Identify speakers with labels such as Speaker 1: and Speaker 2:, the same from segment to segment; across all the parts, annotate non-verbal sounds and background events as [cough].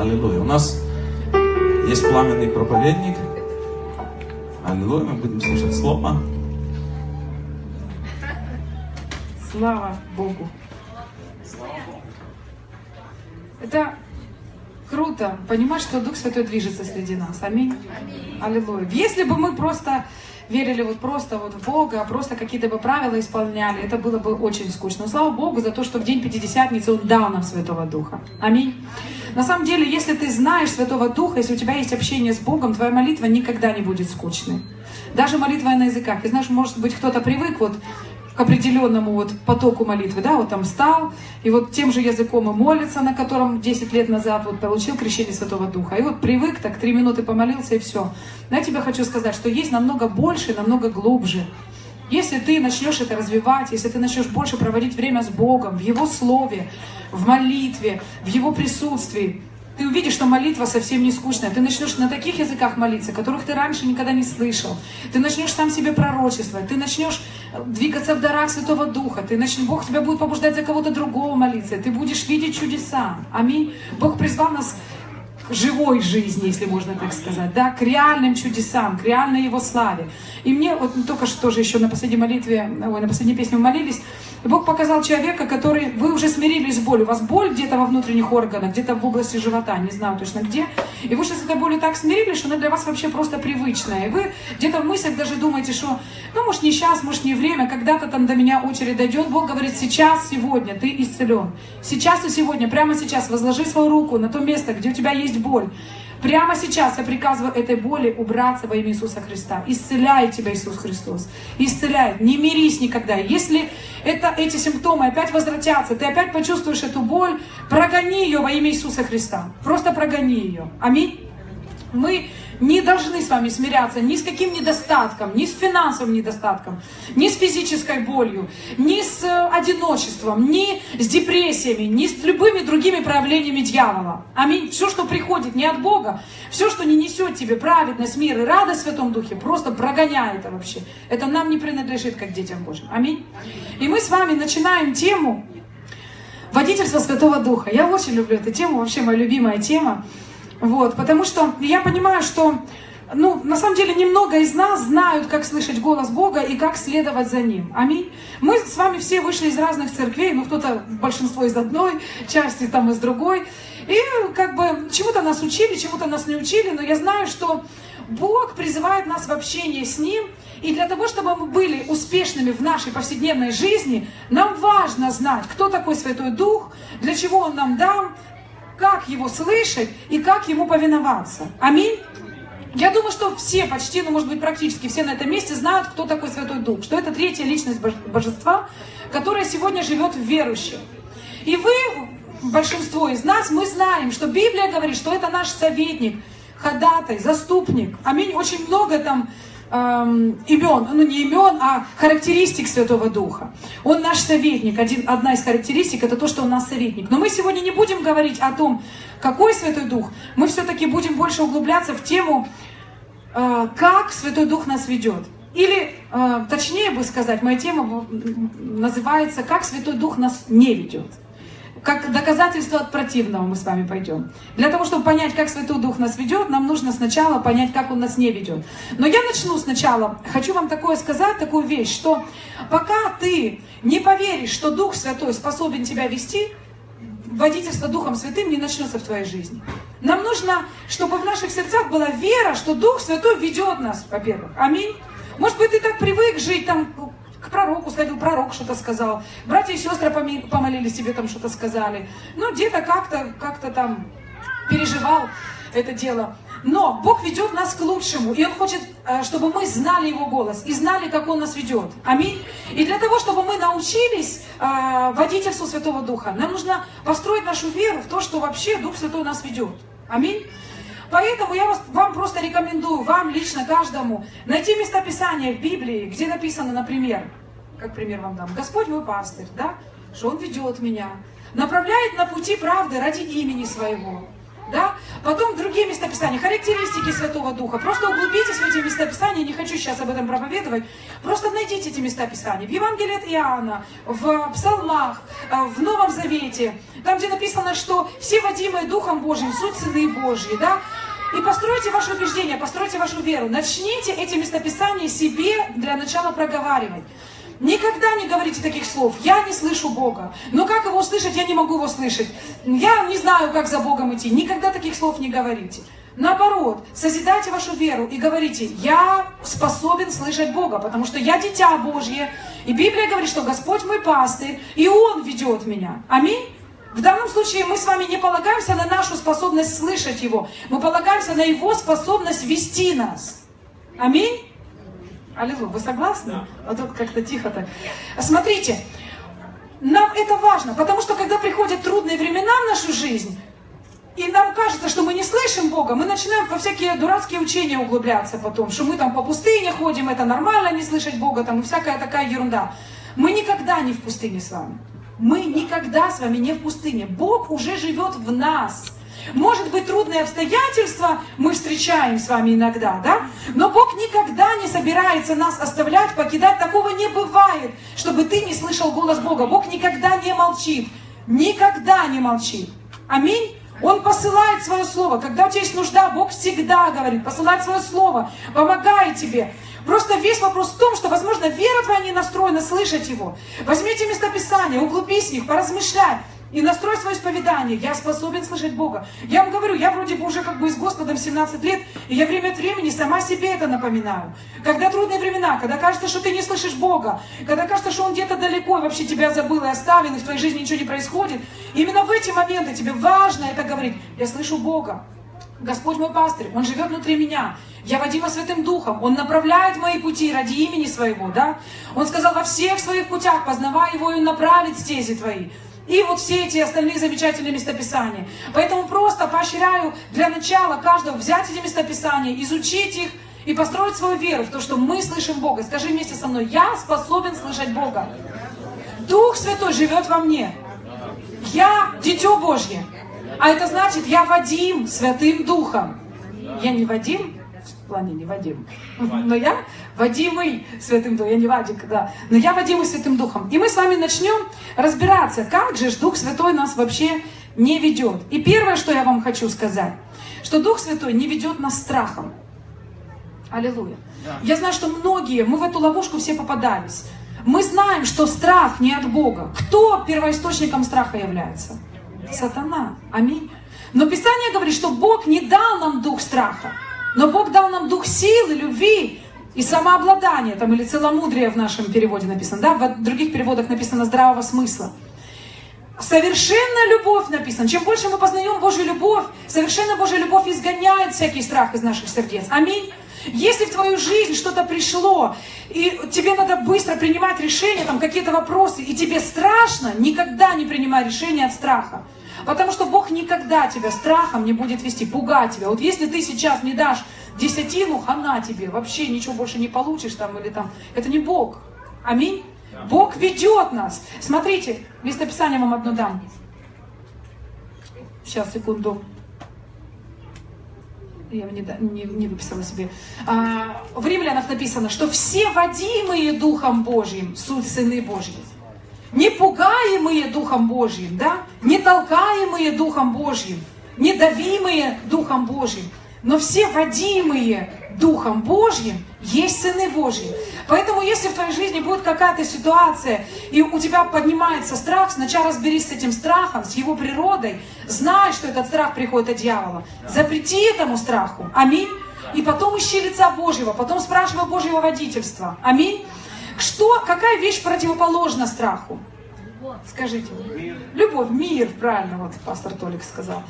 Speaker 1: Аллилуйя. У нас есть пламенный проповедник. Аллилуйя. Мы будем слушать Слово.
Speaker 2: Слава Богу. Это круто понимать, что Дух Святой движется среди нас. Аминь. Аллилуйя. Если бы мы просто верили вот просто вот в Бога, просто какие-то бы правила исполняли, это было бы очень скучно. Но слава Богу за то, что в день Пятидесятницы Он дал нам Святого Духа. Аминь. На самом деле, если ты знаешь Святого Духа, если у тебя есть общение с Богом, твоя молитва никогда не будет скучной. Даже молитва на языках. И знаешь, может быть, кто-то привык вот к определенному вот потоку молитвы, да, вот там встал, и вот тем же языком и молится, на котором 10 лет назад вот получил крещение Святого Духа. И вот привык, так три минуты помолился, и все. Но я тебе хочу сказать, что есть намного больше, намного глубже. Если ты начнешь это развивать, если ты начнешь больше проводить время с Богом, в Его Слове, в молитве, в Его присутствии, ты увидишь, что молитва совсем не скучная. Ты начнешь на таких языках молиться, которых ты раньше никогда не слышал. Ты начнешь сам себе пророчествовать. Ты начнешь э, двигаться в дарах Святого Духа. Ты начнешь, Бог тебя будет побуждать за кого-то другого молиться. Ты будешь видеть чудеса. Аминь. Бог призвал нас живой жизни, если можно так сказать, да, к реальным чудесам, к реальной Его славе. И мне вот только что тоже еще на последней молитве, ой, на последней песне мы молились, и Бог показал человека, который, вы уже смирились с болью, у вас боль где-то во внутренних органах, где-то в области живота, не знаю точно где, и вы сейчас с этой болью так смирились, что она для вас вообще просто привычная, и вы где-то в мыслях даже думаете, что, ну, может, не сейчас, может, не время, когда-то там до меня очередь дойдет, Бог говорит, сейчас, сегодня ты исцелен, сейчас и сегодня, прямо сейчас возложи свою руку на то место, где у тебя есть боль, Прямо сейчас я приказываю этой боли убраться во имя Иисуса Христа. Исцеляет тебя Иисус Христос. Исцеляет. Не мирись никогда. Если это, эти симптомы опять возвратятся, ты опять почувствуешь эту боль, прогони ее во имя Иисуса Христа. Просто прогони ее. Аминь. Мы не должны с вами смиряться ни с каким недостатком, ни с финансовым недостатком, ни с физической болью, ни с э, одиночеством, ни с депрессиями, ни с любыми другими проявлениями дьявола. Аминь. Все, что приходит не от Бога, все, что не несет тебе праведность, мир и радость в Святом Духе, просто прогоняй это вообще. Это нам не принадлежит, как детям Божьим. Аминь. И мы с вами начинаем тему водительства Святого Духа. Я очень люблю эту тему, вообще моя любимая тема. Вот, потому что я понимаю, что ну, на самом деле, немного из нас знают, как слышать голос Бога и как следовать за Ним. Аминь. Мы с вами все вышли из разных церквей, ну, кто-то, большинство из одной части, там из другой. И как бы чему-то нас учили, чему-то нас не учили, но я знаю, что Бог призывает нас в общении с Ним, и для того, чтобы мы были успешными в нашей повседневной жизни, нам важно знать, кто такой Святой Дух, для чего Он нам дан, как его слышать и как ему повиноваться. Аминь. Я думаю, что все почти, ну может быть практически все на этом месте знают, кто такой Святой Дух, что это третья личность Божества, которая сегодня живет в верующих. И вы, большинство из нас, мы знаем, что Библия говорит, что это наш советник, ходатай, заступник. Аминь. Очень много там эм, имен, ну не имен, а характеристик Святого Духа. Он наш советник. Один, одна из характеристик это то, что он наш советник. Но мы сегодня не будем говорить о том, какой Святой Дух. Мы все-таки будем больше углубляться в тему, э, как Святой Дух нас ведет. Или, э, точнее бы сказать, моя тема называется «Как Святой Дух нас не ведет» как доказательство от противного мы с вами пойдем. Для того, чтобы понять, как Святой Дух нас ведет, нам нужно сначала понять, как Он нас не ведет. Но я начну сначала. Хочу вам такое сказать, такую вещь, что пока ты не поверишь, что Дух Святой способен тебя вести, водительство Духом Святым не начнется в твоей жизни. Нам нужно, чтобы в наших сердцах была вера, что Дух Святой ведет нас, во-первых. Аминь. Может быть, ты так привык жить там к пророку сходил, пророк что-то сказал. Братья и сестры помолились, тебе там что-то сказали. Ну, где-то как-то, как-то там переживал это дело. Но Бог ведет нас к лучшему, и Он хочет, э, чтобы мы знали Его голос и знали, как Он нас ведет. Аминь. И для того, чтобы мы научились э, водительству Святого Духа, нам нужно построить нашу веру в то, что вообще Дух Святой нас ведет. Аминь. Поэтому я вас, вам просто рекомендую, вам лично, каждому, найти местописание в Библии, где написано, например, как пример вам дам, Господь мой пастырь, да, что Он ведет меня, направляет на пути правды ради имени своего. Да? Потом другие местописания, характеристики Святого Духа. Просто углубитесь в эти местописания, не хочу сейчас об этом проповедовать. Просто найдите эти местописания. В Евангелии от Иоанна, в Псалмах, э, в Новом Завете. Там, где написано, что все водимые Духом Божьим, суть сыны Божьи, да? И постройте ваше убеждение, постройте вашу веру. Начните эти местописания себе для начала проговаривать. Никогда не говорите таких слов. Я не слышу Бога. Но как его услышать, я не могу его слышать. Я не знаю, как за Богом идти. Никогда таких слов не говорите. Наоборот, созидайте вашу веру и говорите, я способен слышать Бога, потому что я дитя Божье. И Библия говорит, что Господь мой пастырь, и Он ведет меня. Аминь. В данном случае мы с вами не полагаемся на нашу способность слышать Его. Мы полагаемся на Его способность вести нас. Аминь. Аллилуйя, вы согласны? А тут как-то тихо так. Смотрите, нам это важно, потому что когда приходят трудные времена в нашу жизнь, и нам кажется, что мы не слышим Бога, мы начинаем во всякие дурацкие учения углубляться потом, что мы там по пустыне ходим, это нормально не слышать Бога, там и всякая такая ерунда. Мы никогда не в пустыне с вами. Мы никогда с вами не в пустыне. Бог уже живет в нас. Может быть, трудные обстоятельства мы встречаем с вами иногда, да? Но Бог никогда не собирается нас оставлять, покидать. Такого не бывает, чтобы ты не слышал голос Бога. Бог никогда не молчит. Никогда не молчит. Аминь. Он посылает свое слово. Когда у тебя есть нужда, Бог всегда говорит, посылает свое слово, помогает тебе. Просто весь вопрос в том, что, возможно, вера твоя не настроена слышать его. Возьмите местописание, углубись в них, поразмышляй. И настрой свое исповедание. Я способен слышать Бога. Я вам говорю, я вроде бы уже как бы с Господом 17 лет, и я время от времени сама себе это напоминаю. Когда трудные времена, когда кажется, что ты не слышишь Бога, когда кажется, что Он где-то далеко и вообще тебя забыл и оставил, и в твоей жизни ничего не происходит, именно в эти моменты тебе важно это говорить. Я слышу Бога. Господь мой пастырь, Он живет внутри меня. Я Вадима Святым Духом. Он направляет мои пути ради имени Своего, да? Он сказал, во всех своих путях познавай Его и направить стези Твои. И вот все эти остальные замечательные местописания. Поэтому просто поощряю для начала каждого взять эти местописания, изучить их и построить свою веру в то, что мы слышим Бога. Скажи вместе со мной, я способен слышать Бога. Дух Святой живет во мне. Я дитё Божье. А это значит, я Вадим Святым Духом. Я не Вадим, в плане не Вадим, но я Вадимый Святым Духом, я не Вадик, да, но я Вадимый Святым Духом. И мы с вами начнем разбираться, как же Дух Святой нас вообще не ведет. И первое, что я вам хочу сказать, что Дух Святой не ведет нас страхом. Аллилуйя. Да. Я знаю, что многие, мы в эту ловушку все попадались. Мы знаем, что страх не от Бога. Кто первоисточником страха является? Сатана. Аминь. Но Писание говорит, что Бог не дал нам дух страха, но Бог дал нам дух силы, любви и самообладания, там или целомудрия в нашем переводе написано, да, в других переводах написано здравого смысла. Совершенная любовь написано. Чем больше мы познаем Божью любовь, совершенно Божья любовь изгоняет всякий страх из наших сердец. Аминь. Если в твою жизнь что-то пришло, и тебе надо быстро принимать решения, там какие-то вопросы, и тебе страшно, никогда не принимай решения от страха. Потому что Бог никогда тебя страхом не будет вести, пугать тебя. Вот если ты сейчас не дашь десятину, хана тебе, вообще ничего больше не получишь там или там. Это не Бог. Аминь. Бог ведет нас. Смотрите, местописание вам одно дам. Сейчас, секунду. Я не, не, не выписала себе. А, в римлянах написано, что все водимые Духом Божьим суть сыны Божьи не пугаемые Духом Божьим, да, не толкаемые Духом Божьим, не давимые Духом Божьим, но все водимые Духом Божьим есть сыны Божьи. Поэтому, если в твоей жизни будет какая-то ситуация, и у тебя поднимается страх, сначала разберись с этим страхом, с его природой, знай, что этот страх приходит от дьявола. Запрети этому страху. Аминь. И потом ищи лица Божьего, потом спрашивай Божьего водительства. Аминь. Что, какая вещь противоположна страху? Скажите. Любовь, мир, правильно, вот пастор Толик сказал.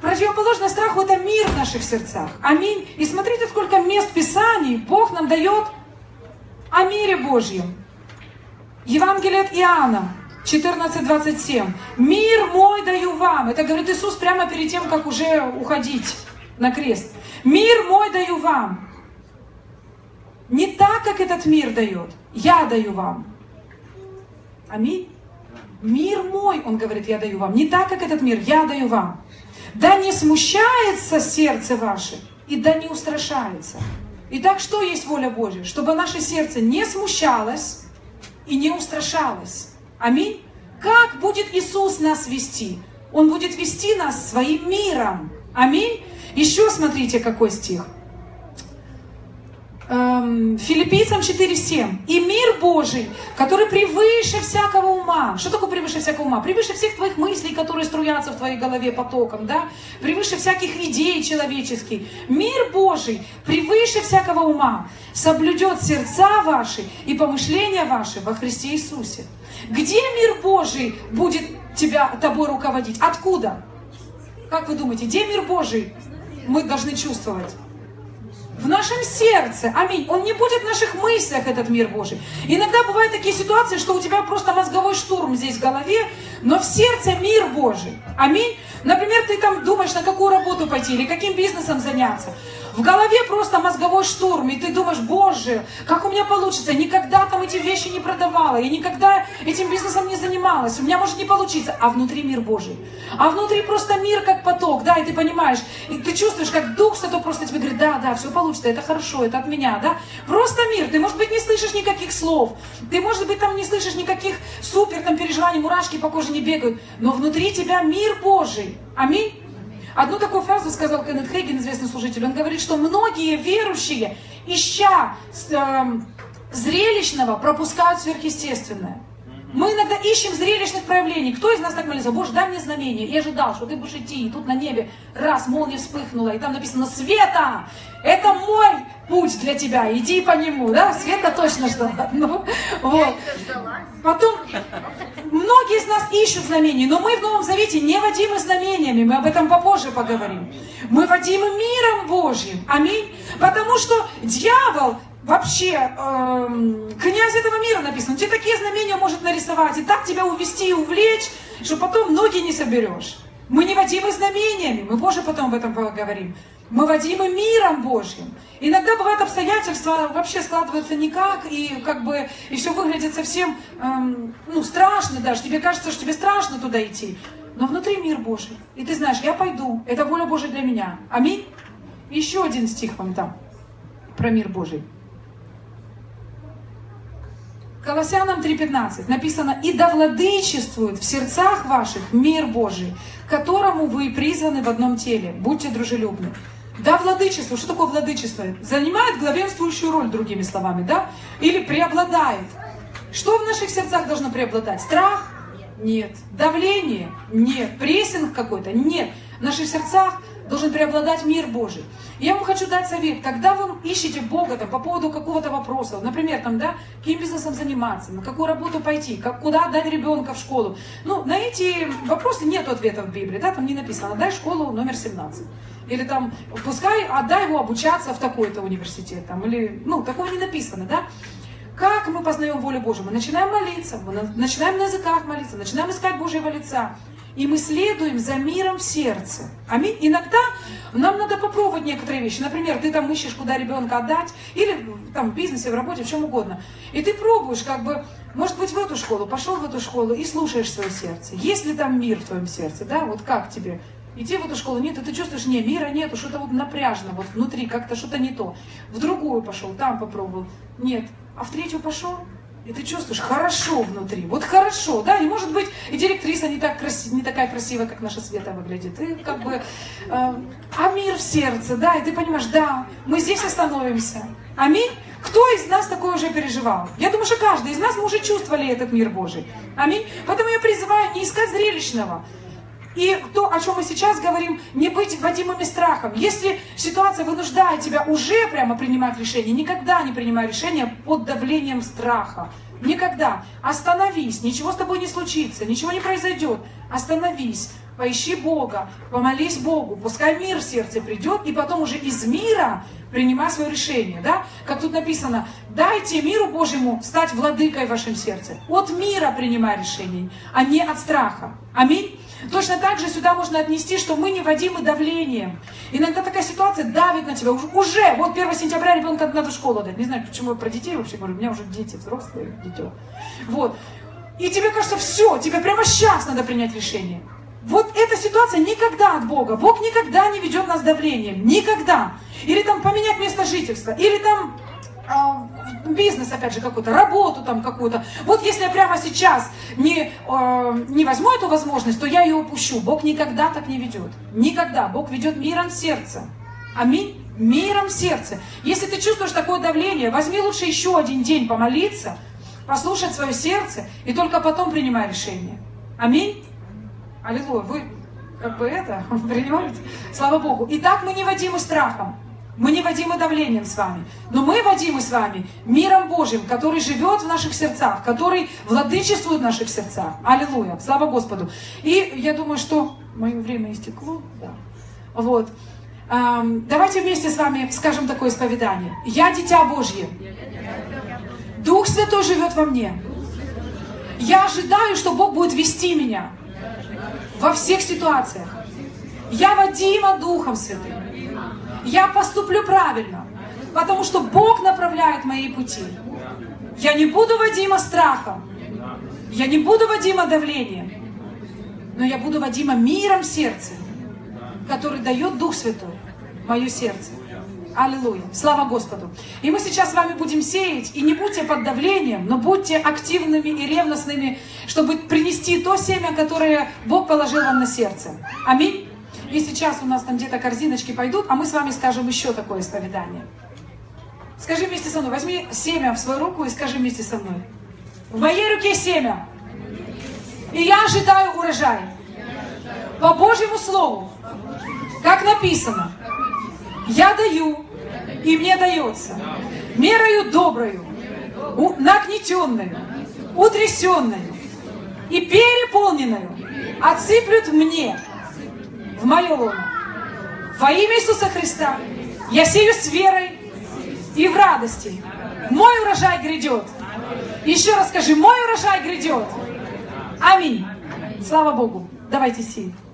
Speaker 2: Противоположно страху это мир в наших сердцах. Аминь. И смотрите, сколько мест Писаний Бог нам дает о мире Божьем. Евангелие от Иоанна, 14.27. «Мир мой даю вам». Это говорит Иисус прямо перед тем, как уже уходить на крест. «Мир мой даю вам». Не так, как этот мир дает. Я даю вам. Аминь. Мир мой, он говорит, я даю вам. Не так, как этот мир, я даю вам. Да не смущается сердце ваше, и да не устрашается. Итак, что есть воля Божья? Чтобы наше сердце не смущалось и не устрашалось. Аминь. Как будет Иисус нас вести? Он будет вести нас своим миром. Аминь. Еще смотрите, какой стих. Эм, Филиппийцам 4.7. «И мир Божий, который превыше всякого ума». Что такое превыше всякого ума? Превыше всех твоих мыслей, которые струятся в твоей голове потоком, да? Превыше всяких идей человеческих. Мир Божий, превыше всякого ума, соблюдет сердца ваши и помышления ваши во Христе Иисусе. Где мир Божий будет тебя, тобой руководить? Откуда? Как вы думаете, где мир Божий мы должны чувствовать? В нашем сердце. Аминь. Он не будет в наших мыслях, этот мир Божий. Иногда бывают такие ситуации, что у тебя просто мозговой штурм здесь в голове, но в сердце мир Божий. Аминь. Например, ты там думаешь, на какую работу пойти или каким бизнесом заняться. В голове просто мозговой штурм, и ты думаешь, боже, как у меня получится, никогда там эти вещи не продавала, я никогда этим бизнесом не занималась, у меня может не получиться, а внутри мир Божий. А внутри просто мир как поток, да, и ты понимаешь, и ты чувствуешь, как Дух Святой просто тебе говорит, да, да, все получится, это хорошо, это от меня, да. Просто мир, ты, может быть, не слышишь никаких слов, ты, может быть, там не слышишь никаких супер там переживаний, мурашки по коже не бегают, но внутри тебя мир Божий. Аминь. Одну такую фразу сказал Кеннет Хейген, известный служитель. Он говорит, что многие верующие, ища э, зрелищного, пропускают сверхъестественное. Мы иногда ищем зрелищных проявлений. Кто из нас так молится? Боже, дай мне знамение. Я ожидал, что ты будешь идти, и тут на небе раз молния вспыхнула, и там написано «Света! Это мой путь для тебя, иди по нему». Да? Света точно ждала. Ну, вот. Потом, ищут знамения, но мы в Новом Завете не водимы знамениями, мы об этом попозже поговорим. Мы водимы миром Божьим. Аминь. Потому что дьявол вообще эм, князь этого мира написано. тебе такие знамения может нарисовать и так тебя увести и увлечь, что потом ноги не соберешь. Мы не водимы знамениями, мы позже потом об этом поговорим. Мы водимы миром Божьим. Иногда бывают обстоятельства, вообще складываются никак, и как бы и все выглядит совсем эм, ну, страшно даже. Тебе кажется, что тебе страшно туда идти. Но внутри мир Божий. И ты знаешь, я пойду. Это воля Божия для меня. Аминь. Еще один стих вам там про мир Божий. Колоссянам 3.15 написано, «И да владычествует в сердцах ваших мир Божий, которому вы призваны в одном теле. Будьте дружелюбны». Да, владычество. Что такое владычество? Занимает главенствующую роль, другими словами, да? Или преобладает. Что в наших сердцах должно преобладать? Страх? Нет. Давление? Нет. Прессинг какой-то? Нет. В наших сердцах должен преобладать мир Божий. Я вам хочу дать совет, когда вы ищете Бога там, по поводу какого-то вопроса, например, там, да, каким бизнесом заниматься, на какую работу пойти, как, куда отдать ребенка в школу. Ну, на эти вопросы нет ответа в Библии, да, там не написано, дай школу номер 17. Или там, пускай отдай его обучаться в такой-то университет, там, или, ну, такого не написано, да. Как мы познаем волю Божию? Мы начинаем молиться, мы начинаем на языках молиться, начинаем искать Божьего лица. И мы следуем за миром в сердце. Аминь. Иногда нам надо попробовать некоторые вещи. Например, ты там ищешь, куда ребенка отдать, или там в бизнесе, в работе, в чем угодно. И ты пробуешь, как бы, может быть, в эту школу, пошел в эту школу и слушаешь свое сердце. Есть ли там мир в твоем сердце, да? Вот как тебе? Идти в эту школу, нет, и ты чувствуешь, не, мира нету, что-то вот напряжно, вот внутри, как-то что-то не то. В другую пошел, там попробовал, нет. А в третью пошел, и ты чувствуешь хорошо внутри, вот хорошо, да, и может быть и директриса не, так краси, не такая красивая, как наша Света выглядит, и как бы, э, а мир в сердце, да, и ты понимаешь, да, мы здесь остановимся, аминь. Кто из нас такое уже переживал? Я думаю, что каждый из нас мы уже чувствовали этот мир Божий. Аминь. Поэтому я призываю не искать зрелищного, и то, о чем мы сейчас говорим, не быть водимыми страхом. Если ситуация вынуждает тебя уже прямо принимать решение, никогда не принимай решение под давлением страха. Никогда. Остановись, ничего с тобой не случится, ничего не произойдет. Остановись, поищи Бога, помолись Богу, пускай мир в сердце придет, и потом уже из мира принимай свое решение. Да? Как тут написано, дайте миру Божьему стать владыкой в вашем сердце. От мира принимай решение, а не от страха. Аминь. Точно так же сюда можно отнести, что мы не водимы давлением. Иногда такая ситуация давит на тебя. Уже, вот 1 сентября ребенка надо в школу дать. Не знаю, почему я про детей вообще говорю. У меня уже дети взрослые, дитё. Вот. И тебе кажется, все, тебе прямо сейчас надо принять решение. Вот эта ситуация никогда от Бога. Бог никогда не ведет нас давлением. Никогда. Или там поменять место жительства. Или там а, бизнес, опять же, какой-то, работу там какую-то. Вот если я прямо сейчас не, э, не возьму эту возможность, то я ее упущу. Бог никогда так не ведет. Никогда. Бог ведет миром сердца. Аминь. Миром сердца. Если ты чувствуешь такое давление, возьми лучше еще один день помолиться, послушать свое сердце и только потом принимай решение. Аминь. Аллилуйя. Вы как бы это [laughs] принимаете? Слава Богу. И так мы не водимы страхом. Мы не водимы давлением с вами, но мы водимы с вами миром Божьим, который живет в наших сердцах, который владычествует в наших сердцах. Аллилуйя, слава Господу. И я думаю, что мое время истекло. Да. Вот. Давайте вместе с вами скажем такое исповедание. Я дитя Божье. Дух Святой живет во мне. Я ожидаю, что Бог будет вести меня во всех ситуациях. Я водима Духом Святым. Я поступлю правильно, потому что Бог направляет мои пути. Я не буду водима страхом. Я не буду водима давлением. Но я буду водима миром сердца, который дает Дух Святой, мое сердце. Аллилуйя. Слава Господу. И мы сейчас с вами будем сеять. И не будьте под давлением, но будьте активными и ревностными, чтобы принести то семя, которое Бог положил вам на сердце. Аминь. И сейчас у нас там где-то корзиночки пойдут, а мы с вами скажем еще такое исповедание. Скажи вместе со мной, возьми семя в свою руку и скажи вместе со мной. В моей руке семя. И я ожидаю урожай. По Божьему Слову. Как написано. Я даю, и мне дается. Мерою доброю, нагнетенную, утрясенную и переполненную отсыплют мне в мое лоно. Во имя Иисуса Христа я сею с верой и в радости. Мой урожай грядет. Еще раз скажи, мой урожай грядет. Аминь. Слава Богу. Давайте сеять.